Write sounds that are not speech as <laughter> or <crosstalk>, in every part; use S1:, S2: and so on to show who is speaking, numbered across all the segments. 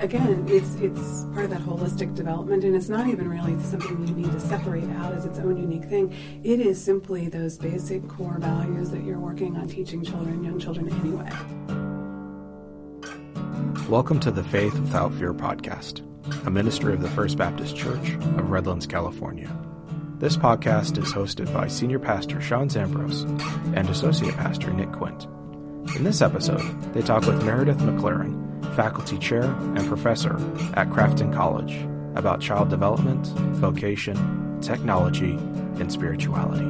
S1: again, it's it's part of that holistic development, and it's not even really something you need to separate out as its own unique thing. It is simply those basic core values that you're working on teaching children, young children, anyway.
S2: Welcome to the Faith Without Fear podcast, a ministry of the First Baptist Church of Redlands, California. This podcast is hosted by Senior Pastor Shawn Zambrows and Associate Pastor Nick Quient. In this episode, they talk with Meridyth McLaren, faculty chair and professor at Crafton College, about child development, vocation, technology, and spirituality.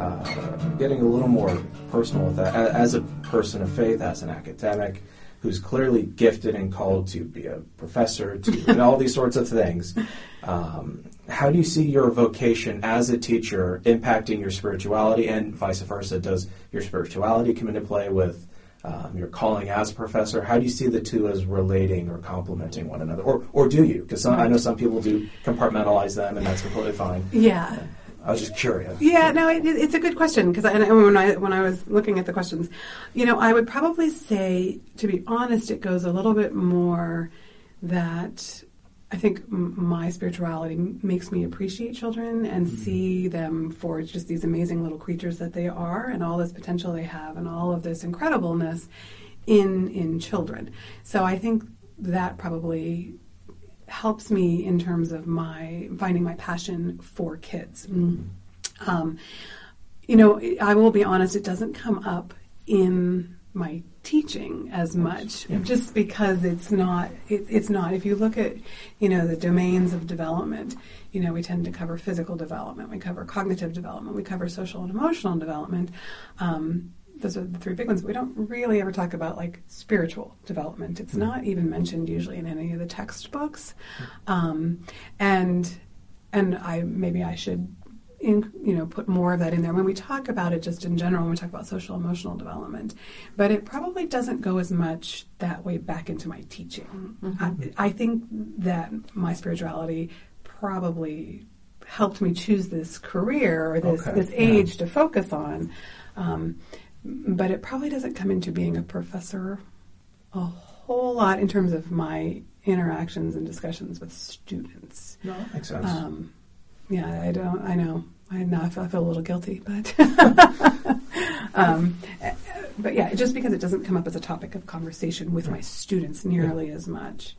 S2: Uh, getting a little more personal with that, as a person of faith, as an academic who's clearly gifted and called to be a professor, to <laughs> and all these sorts of things. Um, how do you see your vocation as a teacher impacting your spirituality, and vice versa? Does your spirituality come into play with um, your calling as a professor? How do you see the two as relating or complementing one another, or or do you? Because I know some people do compartmentalize them, and that's completely fine.
S1: Yeah.
S2: I was just curious.
S1: Yeah, no, it, it's a good question because when I when I was looking at the questions, you know, I would probably say, to be honest, it goes a little bit more that I think my spirituality makes me appreciate children and mm-hmm. see them for just these amazing little creatures that they are and all this potential they have and all of this incredibleness in in children. So I think that probably helps me in terms of my finding my passion for kids. Mm-hmm. Um, you know, I will be honest; it doesn't come up in my teaching as much yeah. just because it's not it, it's not if you look at you know the domains of development you know we tend to cover physical development we cover cognitive development we cover social and emotional development um, those are the three big ones. We don't really ever talk about like spiritual development. It's mm-hmm. not even mentioned usually in any of the textbooks. Mm-hmm. Um, and and I maybe I should in, you know put more of that in there when we talk about it just in general when we talk about social emotional development but it probably doesn't go as much that way back into my teaching mm-hmm. I, I, think that my spirituality probably helped me choose this career or this, okay. this age yeah. to focus on um, but it probably doesn't come into being a professor a whole lot in terms of my interactions and discussions with students.
S2: No, that makes sense. Um,
S1: yeah, I don't. I know. I know. I feel, I feel a little guilty, but <laughs> um, but yeah, just because it doesn't come up as a topic of conversation with my students nearly yeah. as much.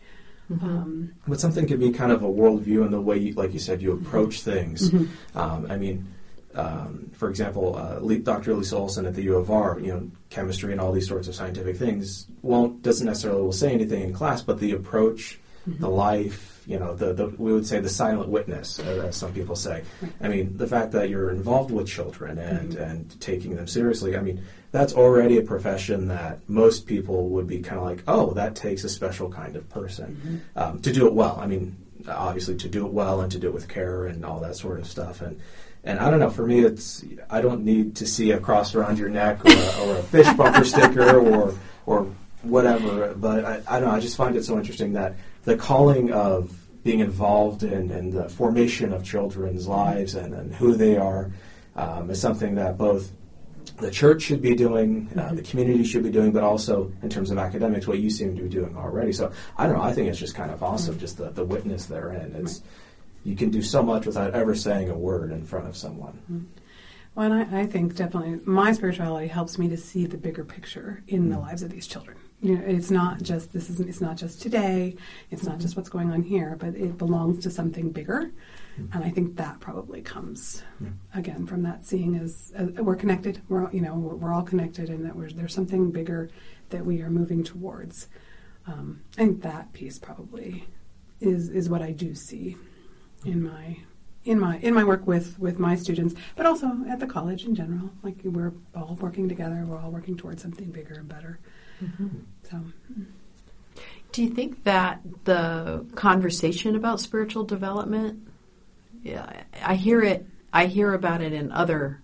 S2: Mm-hmm. Um, but something could be kind of a worldview in the way, you, like you said, you approach things. Mm-hmm. Um, I mean, um, for example, uh, Dr. Lisa Olson at the U of R, you know, chemistry and all these sorts of scientific things won't doesn't necessarily will say anything in class, but the approach, mm-hmm. the life, you know, the, the we would say the silent witness, uh, as some people say. I mean, the fact that you're involved with children and mm-hmm. and taking them seriously. I mean, that's already a profession that most people would be kind of like, oh, that takes a special kind of person mm-hmm. um, to do it well. I mean, obviously to do it well and to do it with care and all that sort of stuff and and I don't know. For me, it's I don't need to see a cross around your neck or a, or a fish bumper sticker or or whatever. But I, I don't know. I just find it so interesting that the calling of being involved in, in the formation of children's lives and, and who they are um, is something that both the church should be doing, uh, the community should be doing, but also in terms of academics, what you seem to be doing already. So I don't know. I think it's just kind of awesome, just the, the witness therein. It's you can do so much without ever saying a word in front of someone.
S1: Mm-hmm. Well, and I, I, think definitely my spirituality helps me to see the bigger picture in mm-hmm. the lives of these children. You know, it's not just this isn't it's not just today. It's not just what's going on here, but it belongs to something bigger. Mm-hmm. And I think that probably comes again from that seeing as, as, we're connected. We're all, you know we're, we're all connected, and that there's something bigger that we are moving towards. Um, I think that piece probably is is what I do see in my in my in my work with with my students, but also at the college in general. Like we're all working together. We're all working towards something bigger and better. Mm-hmm. So.
S3: Do you think that the conversation about spiritual development, yeah, I hear it. I hear about it in other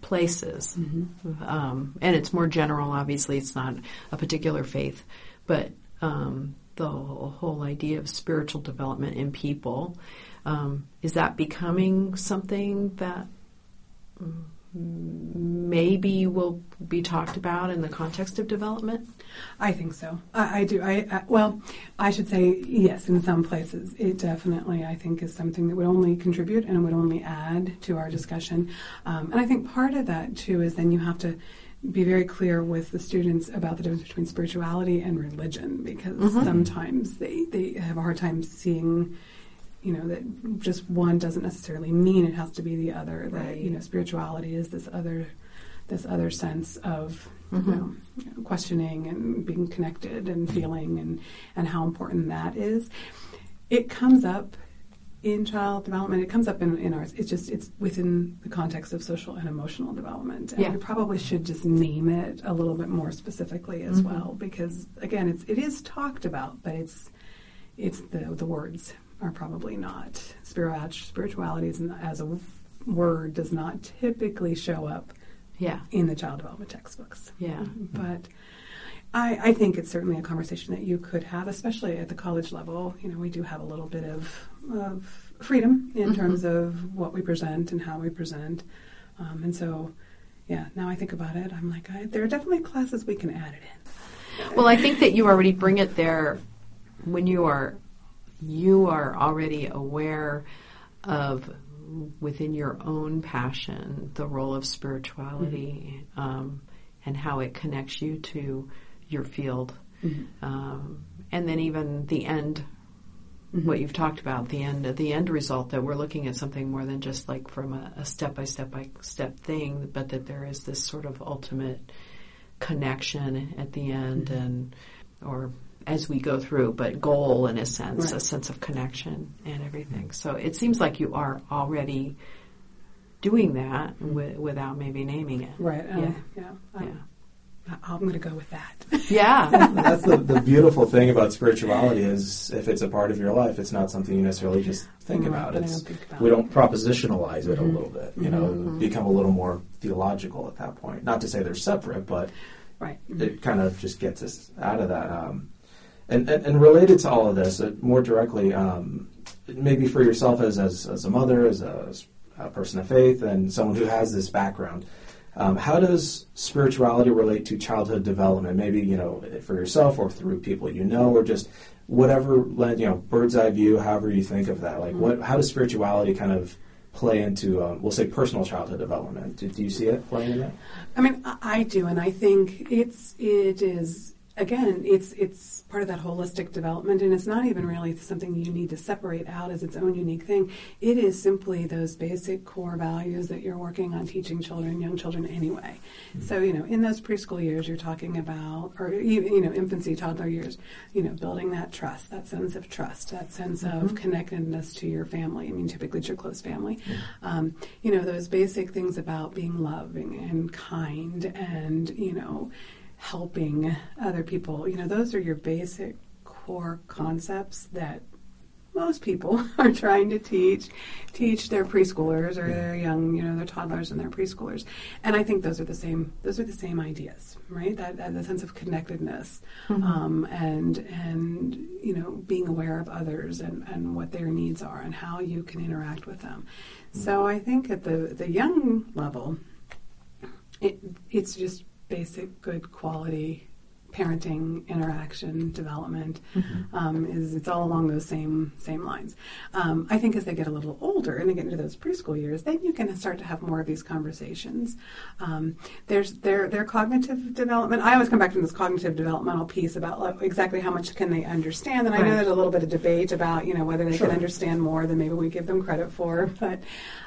S3: places, mm-hmm. um, and it's more general. Obviously, it's not a particular faith, but um, the whole idea of spiritual development in people um, is that becoming something that maybe will be talked about in the context of development?
S1: I think so. I, I do. I, I well, I should say yes. In some places, it definitely I think is something that would only contribute and would only add to our discussion. Um, and I think part of that too is then you have to be very clear with the students about the difference between spirituality and religion because
S3: Mhm.
S1: sometimes they, they have a hard time seeing you know that just one doesn't necessarily mean it has to be the other that you know spirituality is this other this other sense of you
S3: Mhm.
S1: know, you know, questioning and being connected and feeling and and how important that is. It comes up in child development. It comes up in, in ours. It's just it's within the context of social and emotional development. And
S3: Yeah.
S1: we probably should just name it a little bit more specifically as
S3: Mhm.
S1: well because again it's it is talked about but it's it's the the words are probably not Spirit, spirituality as a word does not typically show up
S3: Yeah,
S1: in the child development textbooks
S3: yeah.
S1: but I, I think it's certainly a conversation that you could have, especially at the college level. You know, we do have a little bit of, of freedom in
S3: Mhm.
S1: terms of what we present and how we present. Um, and so, yeah, now I think about it, I'm like, I, there are definitely classes we can add it in.
S3: Well, I think that you already bring it there when you are you are already aware of within your own passion the role of spirituality um, and how it connects you to your field, um, and then even the end. What you've talked about the end, the end result that we're looking at something more than just like from a, a step by step by step thing, but that there is this sort of ultimate connection at the end and or as we go through but goal in a sense a sense of connection and everything so it seems like you are already doing that wi- without maybe naming it
S1: Right.
S3: Yeah.
S1: yeah.
S3: yeah
S1: I'm, I'm going to go with that.
S3: yeah <laughs>
S2: That's the, the beautiful thing about spirituality is if it's a part of your life, it's not something you necessarily just think
S1: Right,
S2: about. It's
S1: don't think about
S2: we don't propositionalize it a
S1: Mhm.
S2: little bit. You know,
S3: Mhm.
S2: become a little more theological at that point. Not to say they're separate, but
S1: Right.
S2: it kind of just gets us out of that. Um, and, and and related to all of this, uh, more directly, um, maybe for yourself as as, as a mother, as a, a person of faith, and someone who has this background. Um, how does spirituality relate to childhood development? Maybe you know for yourself, or through people you know, or just whatever you know, bird's eye view. However you think of that, like what? How does spirituality kind of play into, um, we'll say, personal childhood development? Do, do you see it playing in that?
S1: I mean, I, I do, and I think it's it is again, it's it's part of that holistic development, and it's not even really something you need to separate out as its own unique thing. It is simply those basic core values that you're working on teaching children, young children, anyway. So you know, in those preschool years, you're talking about, or even you know, infancy, toddler years, you know, building that trust, that sense of trust, that sense of connectedness to your family. I mean, typically it's your close family. Um, you know, those basic things about being loving and kind and, you know, helping other people. You know, those are your basic core concepts that most people <laughs> are trying to teach teach their preschoolers or their young you know their toddlers and their preschoolers. And i think those are the same those are the same ideas right? That, that the sense of connectedness um, and and you know being aware of others and, and what their needs are and how you can interact with them. So i think at the the young level it, it's just basic good quality parenting interaction development um, is it's all along those same same lines um, i think as they get a little older and they get into those preschool years then you can start to have more of these conversations um, there's their their cognitive development i always come back to this cognitive developmental piece about like, exactly how much can they understand and i know there's a little bit of debate about you know whether they
S2: Sure.
S1: can understand more than maybe we give them credit for but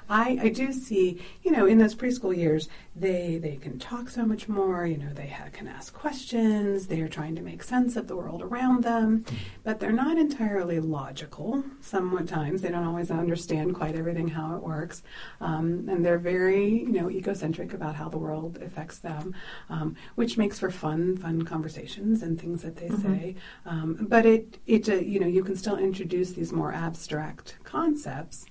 S1: I, I do see, you know, in those preschool years, they they can talk so much more. You know, they ha- can ask questions. They are trying to make sense of the world around them, but they're not entirely logical. Sometimes they don't always understand quite everything how it works, um, and they're very, you know, egocentric about how the world affects them, um, which makes for fun, fun conversations and things that they say. Um, but it, it, uh, you know, you can still introduce these more abstract concepts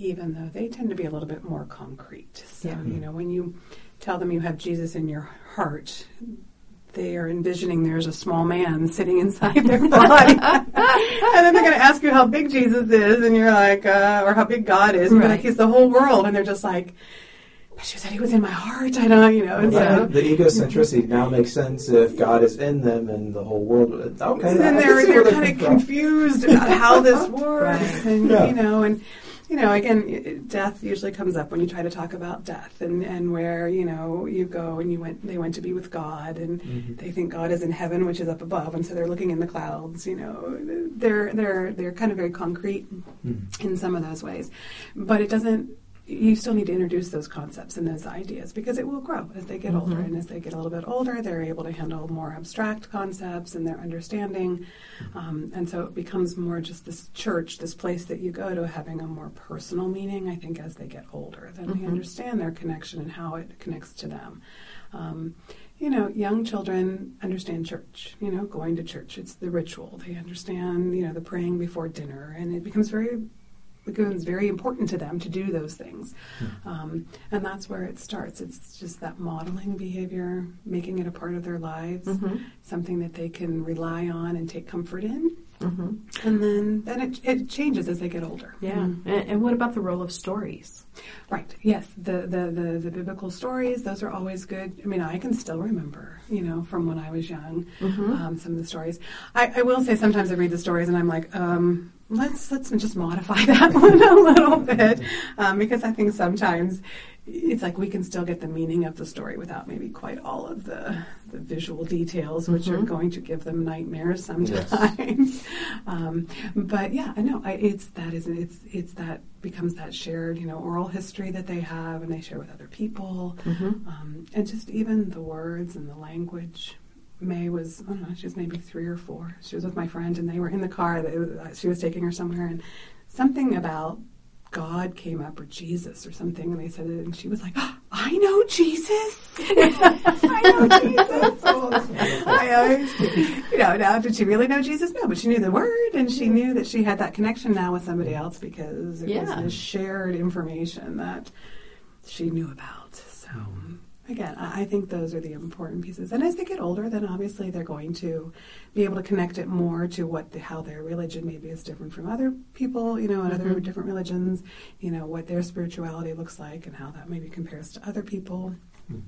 S1: even though they tend to be a little bit more concrete. So,
S3: Yeah.
S1: you know, when you tell them you have Jesus in your heart, they are envisioning there's a small man sitting inside their <laughs> body. and then they're going to ask you how big Jesus is, and you're like, uh, or how big God is. And you're like, he's the whole world. And they're just like, but she said he was in my heart. I don't, you know. And
S2: Yeah,
S1: so
S2: the egocentricity now makes sense if God is in them and the whole world. Okay, I
S1: and
S2: can
S1: they're
S2: see where
S1: they're kind of confused about how this <laughs> works,
S3: Right.
S1: and
S2: Yeah.
S1: you know, and you know, again, death usually comes up when you try to talk about death, and and where you know you go and you went, they went to be with God, and
S2: Mhm.
S1: they think God is in heaven, which is up above, and so they're looking in the clouds. You know, they're they're they're kind of very concrete
S2: Mhm.
S1: in some of those ways, but it doesn't. You still need to introduce those concepts and those ideas because it will grow as they get older,
S3: Mhm.
S1: and as they get a little bit older, they're able to handle more abstract concepts and their understanding, um, and so it becomes more just this church, this place that you go to, having a more personal meaning. I think as they get older, then they
S3: Mhm.
S1: understand their connection and how it connects to them. Um, you know, young children understand church, you know, going to church. It's the ritual. They understand, you know, the praying before dinner, and it becomes very becomes very important to them to do those things. Um, and that's where it starts. It's just that modeling behavior, making it a part of their lives,
S3: Mhm.
S1: something that they can rely on and take comfort in.
S3: Mhm.
S1: And then, then it, it changes as they get older.
S3: Yeah.
S1: Mm.
S3: And, and what about the role of stories?
S1: Right. Yes. The, the, the, the biblical stories, those are always good. I mean, I can still remember, you know, from when I was young,
S3: Mhm.
S1: um, some of the stories. I, I will say sometimes I read the stories and I'm like, um, let's let's just modify <laughs> that one a little bit um, because I think sometimes it's like we can still get the meaning of the story without maybe quite all of the the visual details, which are
S3: Mhm.
S1: going to give them nightmares
S2: Yes.
S1: sometimes. <laughs> um, but yeah, I know I, it's that is it's it's that becomes that shared you know oral history that they have and they share with other people,
S3: Mhm.
S1: um, and just even the words and the language. May was, I don't know, she was maybe three or four. She was with my friend, and they were in the car. Was, uh, she was taking her somewhere, and something about God came up, or Jesus, or something, and they said it, and she was like, "Oh, "I know Jesus, <laughs> I know Jesus." Oh, I always, you know, now did she really know Jesus? No, but she knew the word, and she knew that she had that connection now with somebody else because it
S3: Yeah.
S1: was this shared information that she knew about. So again, I think those are the important pieces. And as they get older, then obviously they're going to be able to connect it more to what the, how their religion maybe is different from other people, you know, and other
S3: Mhm.
S1: different religions. You know what their spirituality looks like and how that maybe compares to other people.
S2: Hmm.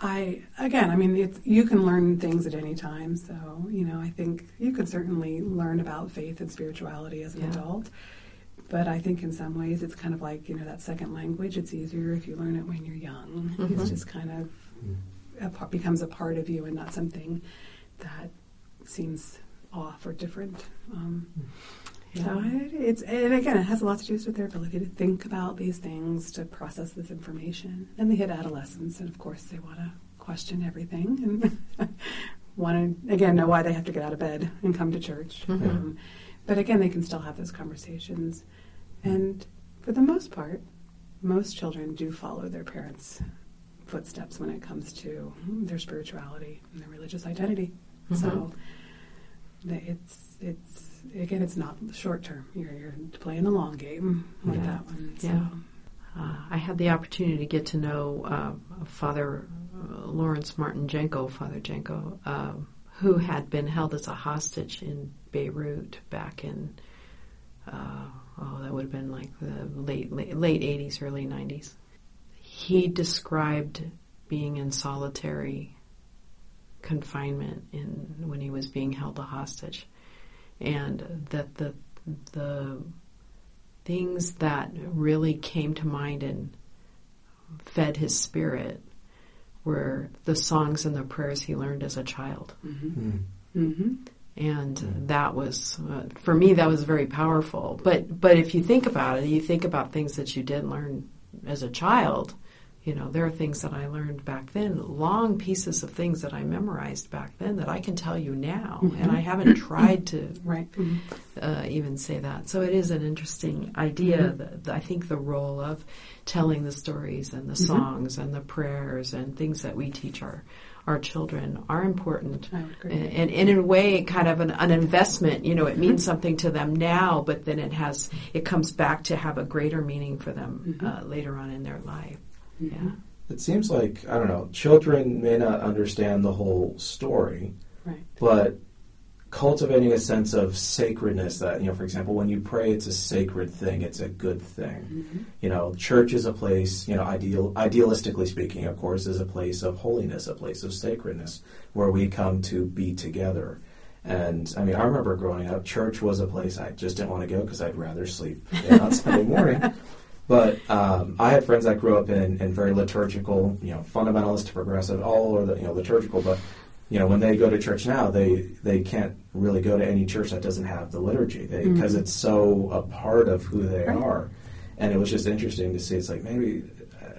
S1: I again, I mean, it's, you can learn things at any time. So you know, I think you could certainly learn about faith and spirituality as an
S3: Yeah.
S1: adult. But I think in some ways it's kind of like you know that second language. It's easier if you learn it when you're young.
S3: Mhm.
S1: It's just kind of
S2: Mm.
S1: a part, becomes a part of you and not something that seems off or different. Um, So it, it's and again, it has a lot to do with their ability to think about these things, to process this information. And they hit adolescence, and of course, they want to question everything and <laughs> want to again know why they have to get out of bed and come to church.
S3: Mhm.
S1: Um, but again, they can still have those conversations, and for the most part, most children do follow their parents' footsteps when it comes to their spirituality and their religious identity.
S3: Mhm.
S1: So it's it's again, it's not short term. You're you're playing the long game with
S3: Yeah.
S1: that one. So.
S3: Yeah. Uh, I had the opportunity to get to know uh, Father uh, Lawrence Martin Jenco, Father Jenco, um, who had been held as a hostage in Beirut back in, uh, oh, that would have been like the late, late, late 80s, early 90s. He described being in solitary confinement in when he was being held a hostage, and that the the things that really came to mind and fed his spirit were the songs and the prayers he learned as a child.
S1: Mm-hmm.
S2: Mm.
S1: Mm-hmm.
S3: And that was, uh, for me, that was very powerful. But, but if you think about it, you think about things that you did learn as a child. You know, there are things that I learned back then, long pieces of things that I memorized back then that I can tell you now. And I haven't <coughs> tried to <coughs>
S1: Right. Mhm.
S3: uh, even say that. So it is an interesting idea.
S1: Mhm.
S3: That, that I think the role of telling the stories and the
S1: Mhm.
S3: songs and the prayers and things that we teach our our children are important. And, and, in a way, kind of an, an investment. You know, it means something to them now, but then it has it comes back to have a greater meaning for them
S1: Mhm.
S3: uh, later on in their life. Yeah.
S2: It seems like I don't know. Children may not understand the whole story,
S1: Right.
S2: but cultivating a sense of sacredness that you know for example when you pray it's a sacred thing it's a good thing
S1: Mm-hmm.
S2: you know church is a place you know ideal idealistically speaking of course is a place of holiness a place of sacredness where we come to be together and i mean i remember growing up church was a place i just didn't want to go because i'd rather sleep on sunday morning <laughs> but um, I had friends that grew up in, in very liturgical, you know, fundamentalist to progressive, all over the, you know, liturgical. But you know, when they go to church now, they they can't really go to any church that doesn't have the liturgy because
S1: Mhm.
S2: it's so a part of who they
S1: Right.
S2: are. And it was just interesting to see. It's like maybe,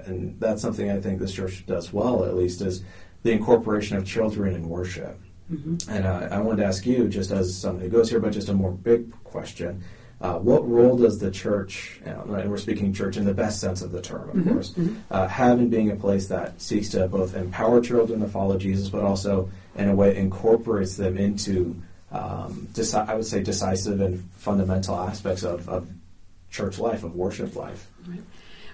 S2: and that's something I think this church does well, at least, is the incorporation of children in worship.
S1: Mhm.
S2: And uh, I wanted to ask you, just as somebody who goes here, but just a more big question. Uh, what role does the church, and we're speaking church in the best sense of the term, of
S1: Mhm,
S2: course,
S1: mhm.
S2: uh, have in being a place that seeks to both empower children to follow Jesus, but also, in a way, incorporates them into, um, deci- I would say, decisive and fundamental aspects of, of church life, of worship life?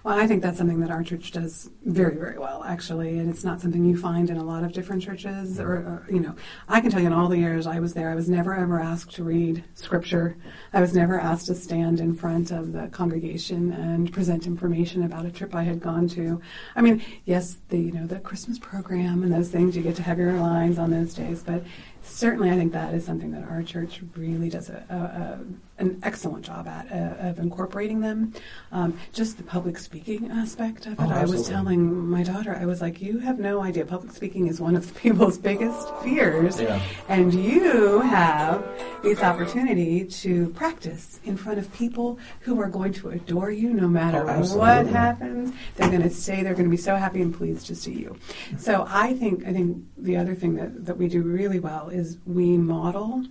S1: Well, I think that's something that our church does very, very well, actually, and it's not something you find in a lot of different churches. Or, or you know, I can tell you, in all the years I was there, I was never ever asked to read scripture. I was never asked to stand in front of the congregation and present information about a trip I had gone to. I mean, yes, the you know the Christmas program and those things you get to have your lines on those days, but certainly I think that is something that our church really does a, a, a an excellent job at uh, of incorporating them. Um, just the public speaking aspect of it.
S2: Oh,
S1: I was telling my daughter, I was like, "You have no idea. Public speaking is one of <laughs> people's biggest fears,
S2: Yeah.
S1: and you have this opportunity to practice in front of people who are going to adore you no matter
S2: Oh,
S1: what happens. They're going to say they're going to be so happy and pleased to see you. So I think I think the other thing that, that we do really well is we model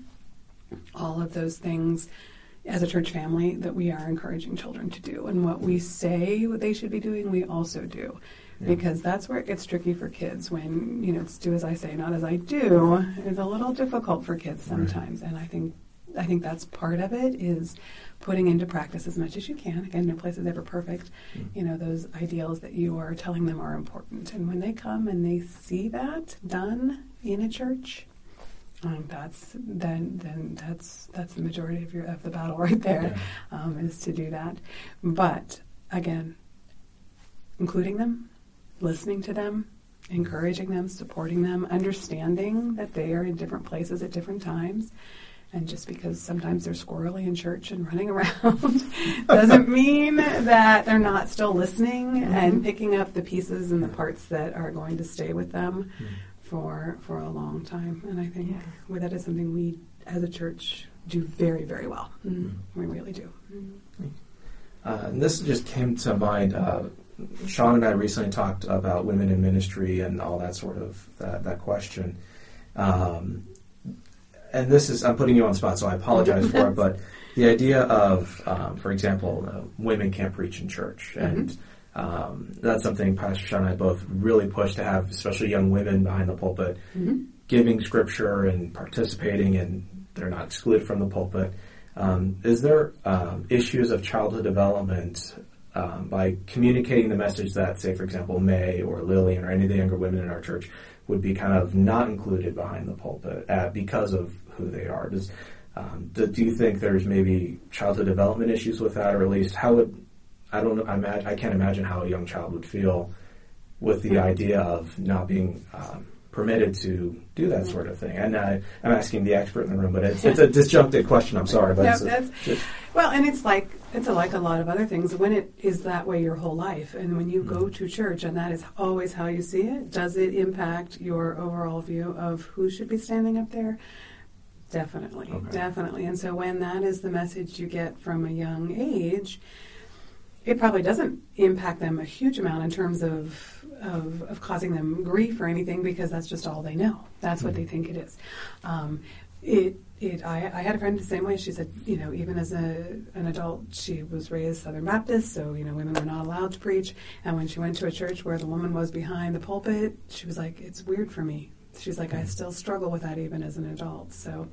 S1: all of those things as a church family that we are encouraging children to do. And what we say what they should be doing, we also do.
S2: Yeah.
S1: Because that's where it gets tricky for kids when, you know, it's do as I say, not as I do is a little difficult for kids
S2: Right.
S1: sometimes. And I think I think that's part of it is putting into practice as much as you can. Again, no place is ever perfect.
S2: Mm.
S1: You know, those ideals that you are telling them are important. And when they come and they see that done in a church, Think that's then then that's that's the majority of your of the battle <laughs> right there um, is to do that. But again, including them, listening to them, encouraging them, supporting them, understanding that they are in different places at different times. And just because sometimes they're squirrely in church and running <laughs> around <laughs> doesn't mean that they're not still listening and picking up the pieces and the parts that are going to stay with them
S2: Mm.
S1: For for a long time. And I think
S3: Yeah.
S1: well, that is something we as a church do very very well. Mm,
S2: Mm.
S1: We really do.
S2: Uh, and this just came to mind. Uh, Shawn and I recently talked about women in ministry and all that sort of that, that question. Um, and this is I'm putting you on the spot, so I apologize for it. <laughs> But the idea of, um, for example, uh, women can't preach in church, and um, that's something Pastor Shawn and I both really push to have, especially young women behind the pulpit,
S1: Mhm.
S2: giving scripture and participating, and they're not excluded from the pulpit. Um, is there um, issues of childhood development um, by communicating the message that, say, for example, May or Lillian or any of the younger women in our church would be kind of not included behind the pulpit uh, because of who they are? Does um, do, do you think there's maybe childhood development issues with that, or at least how would I don't? I, imag- I can't imagine how a young child would feel with the idea of not being um, permitted to do that sort of thing. And I, I'm asking the expert in the room, but it's, it's a disjunctive question. I'm sorry, but
S1: No,
S2: it's
S1: that's- Well, and it's like it's like a lot of other things. When it is that way your whole life, and when you go
S2: Mhm.
S1: to church, and that is always how you see it, does it impact your overall view of who should be standing up there? Definitely,
S2: Okay.
S1: definitely. And so when that is the message you get from a young age, it probably doesn't impact them a huge amount in terms of of, of causing them grief or anything because that's just all they know. That's what
S2: Mhm.
S1: they think it is. Um, it it I, I had a friend the same way. She said, you know, even as a an adult, she was raised Southern Baptist, so you know, women were not allowed to preach. And when she went to a church where the woman was behind the pulpit, she was like, it's weird for me. She's like, I still struggle with that even as an adult. So,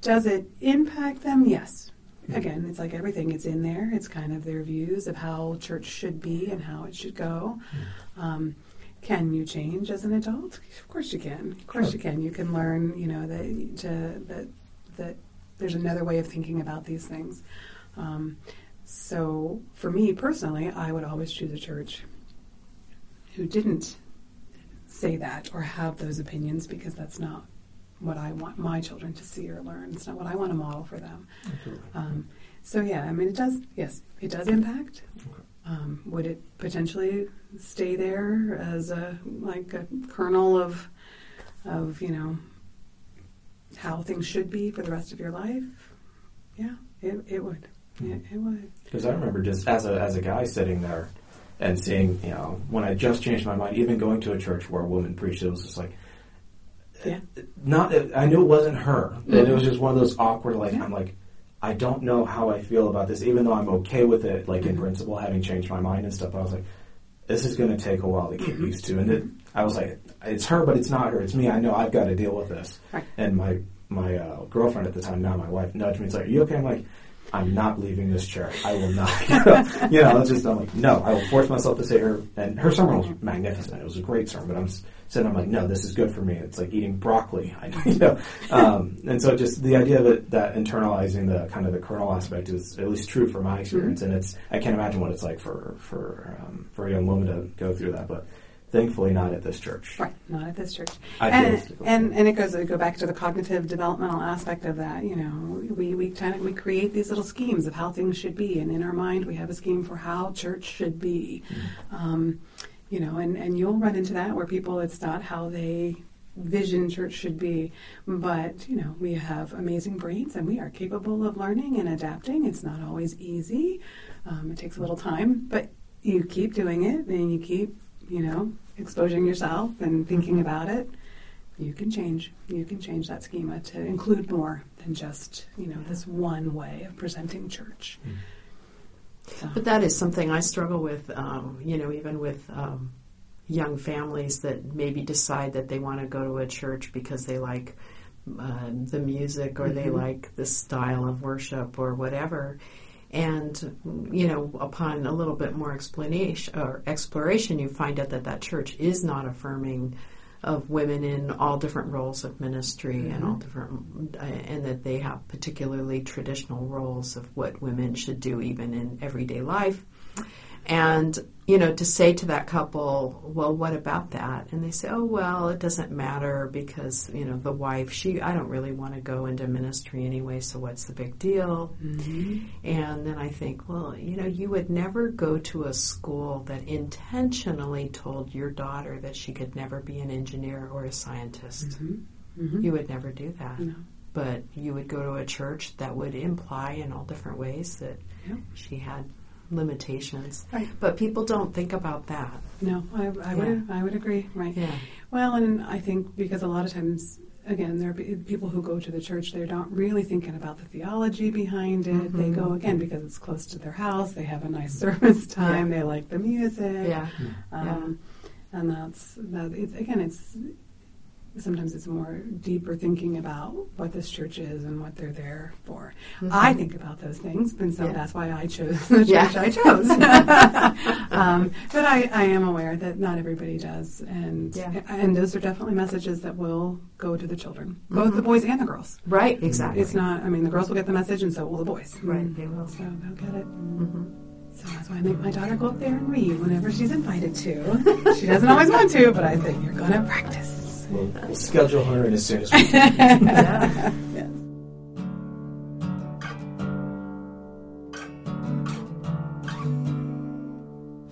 S1: does it impact them? Yes. Again, it's like everything. It's in there. It's kind of their views of how church should be and how it should go. Um, can you change as an adult? Of course you can. Of course you can. You can learn, you know, that to that that there's another way of thinking about these things. Um, so for me personally, I would always choose a church who didn't say that or have those opinions because that's not what I want my children to see or learn. It's not what I want to model for them. Um, so yeah, I mean, it does. Yes, it does impact. Um, would it potentially stay there as a like a kernel of of you know how things should be for the rest of your life? Yeah, it, it would. It, it would.
S2: Because I remember just as a as a guy sitting there and seeing, you know, when I just changed my mind, even going to a church where a woman preached, it was just like,
S1: Yeah.
S2: not. I knew it wasn't her, and it was just one of those awkward. Like
S1: Yeah.
S2: I'm like, I don't know how I feel about this, even though I'm okay with it, like in
S1: Mhm.
S2: principle, having changed my mind and stuff. But I was like, this is going to take a while to get
S1: Mhm.
S2: used to, and it, I was like, it's her, but it's not her. It's me. I know I've got to deal with this.
S1: Right.
S2: And my my uh, girlfriend at the time, now my wife, nudged me. It's like, are you okay? I'm like. I'm not leaving this chair. I will not. <laughs> you know, it's just I'm like, no. I will force myself to say her. And her sermon was magnificent. It was a great sermon. But I'm sitting. I'm like, no, this is good for me. It's like eating broccoli. <laughs> I, you know, um, and so just the idea of it, that internalizing the kind of the kernel aspect is at least true for my experience. And it's I can't imagine what it's like for for um, for a young woman to go through that. But thankfully, not at this church.
S1: Right, not at this church.
S2: I
S1: and, and and it goes go back to the cognitive developmental aspect of that. You know, we we kind of we create these little schemes of how things should be, and in our mind we have a scheme for how church should be. Um, you know, and and you'll run into that where people it's not how they vision church should be but you know we have amazing brains and we are capable of learning and adapting it's not always easy um, it takes a little time but you keep doing it and you keep you know exposing yourself and thinking about it you can change you can change that schema to include more than just you know this one way of presenting church so,
S3: But that is something I struggle with, um, you know, even with um, young families that maybe decide that they want to go to a church because they like uh, the music or they
S1: Mhm.
S3: like the style of worship or whatever. And, you know, upon a little bit more explanation or exploration, you find out that that church is not affirming of women in all different roles of ministry and all different, uh, and that they have particularly traditional roles of what women should do even in everyday life. And, you know, to say to that couple, well, what about that? And they say, oh, well, it doesn't matter because, you know, the wife, she, I don't really want to go into ministry anyway, so what's the big deal?
S1: mhm.
S3: And then I think, well, you know, you would never go to a school that intentionally told your daughter that she could never be an engineer or a scientist.
S1: Mhm. Mhm.
S3: You would never do that.
S1: No.
S3: But you would go to a church that would imply in all different ways that
S1: Yeah.
S3: she had limitations.
S1: Right.
S3: But people don't think about that.
S1: No, I, I would I would agree. Right.
S3: Yeah.
S1: Well, and I think because a lot of times, again, there are people who go to the church. They're not really thinking about the theology behind it. They
S3: Mhm.
S1: go again because it's close to their house. They have a nice <laughs> service time. They like the music.
S3: Yeah.
S1: Um, And that's that. It's, again, it's sometimes it's more deeper thinking about what this church is and what they're there for.
S3: Mhm.
S1: I think about those things, and so
S3: Yeah.
S1: that's why I chose the church
S3: Yeah.
S1: I chose. <laughs> um, but I, I am aware that not everybody does, and
S3: Yeah.
S1: and those are definitely messages that will go to the children, both
S3: Mhm.
S1: the boys and the girls.
S3: Right, exactly.
S1: It's not. I mean, the girls will get the message, and so will the boys.
S3: Right, they will.
S1: So they'll get it.
S3: hmm
S1: So that's why I make my daughter go up there and read whenever she's invited to. <laughs> she doesn't always want to, but I say you're going to practice.
S2: We'll, we'll schedule her in as soon as we <laughs> can.
S3: Yeah.
S1: Yes.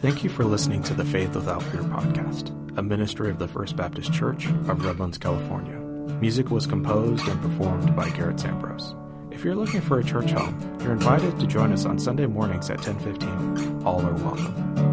S2: Thank you for listening to the Faith Without Fear podcast, a ministry of the First Baptist Church of Redlands, California. Music was composed and performed by Garrett Sampros. If you're looking for a church home, you're invited to join us on Sunday mornings at 10:15. All are welcome.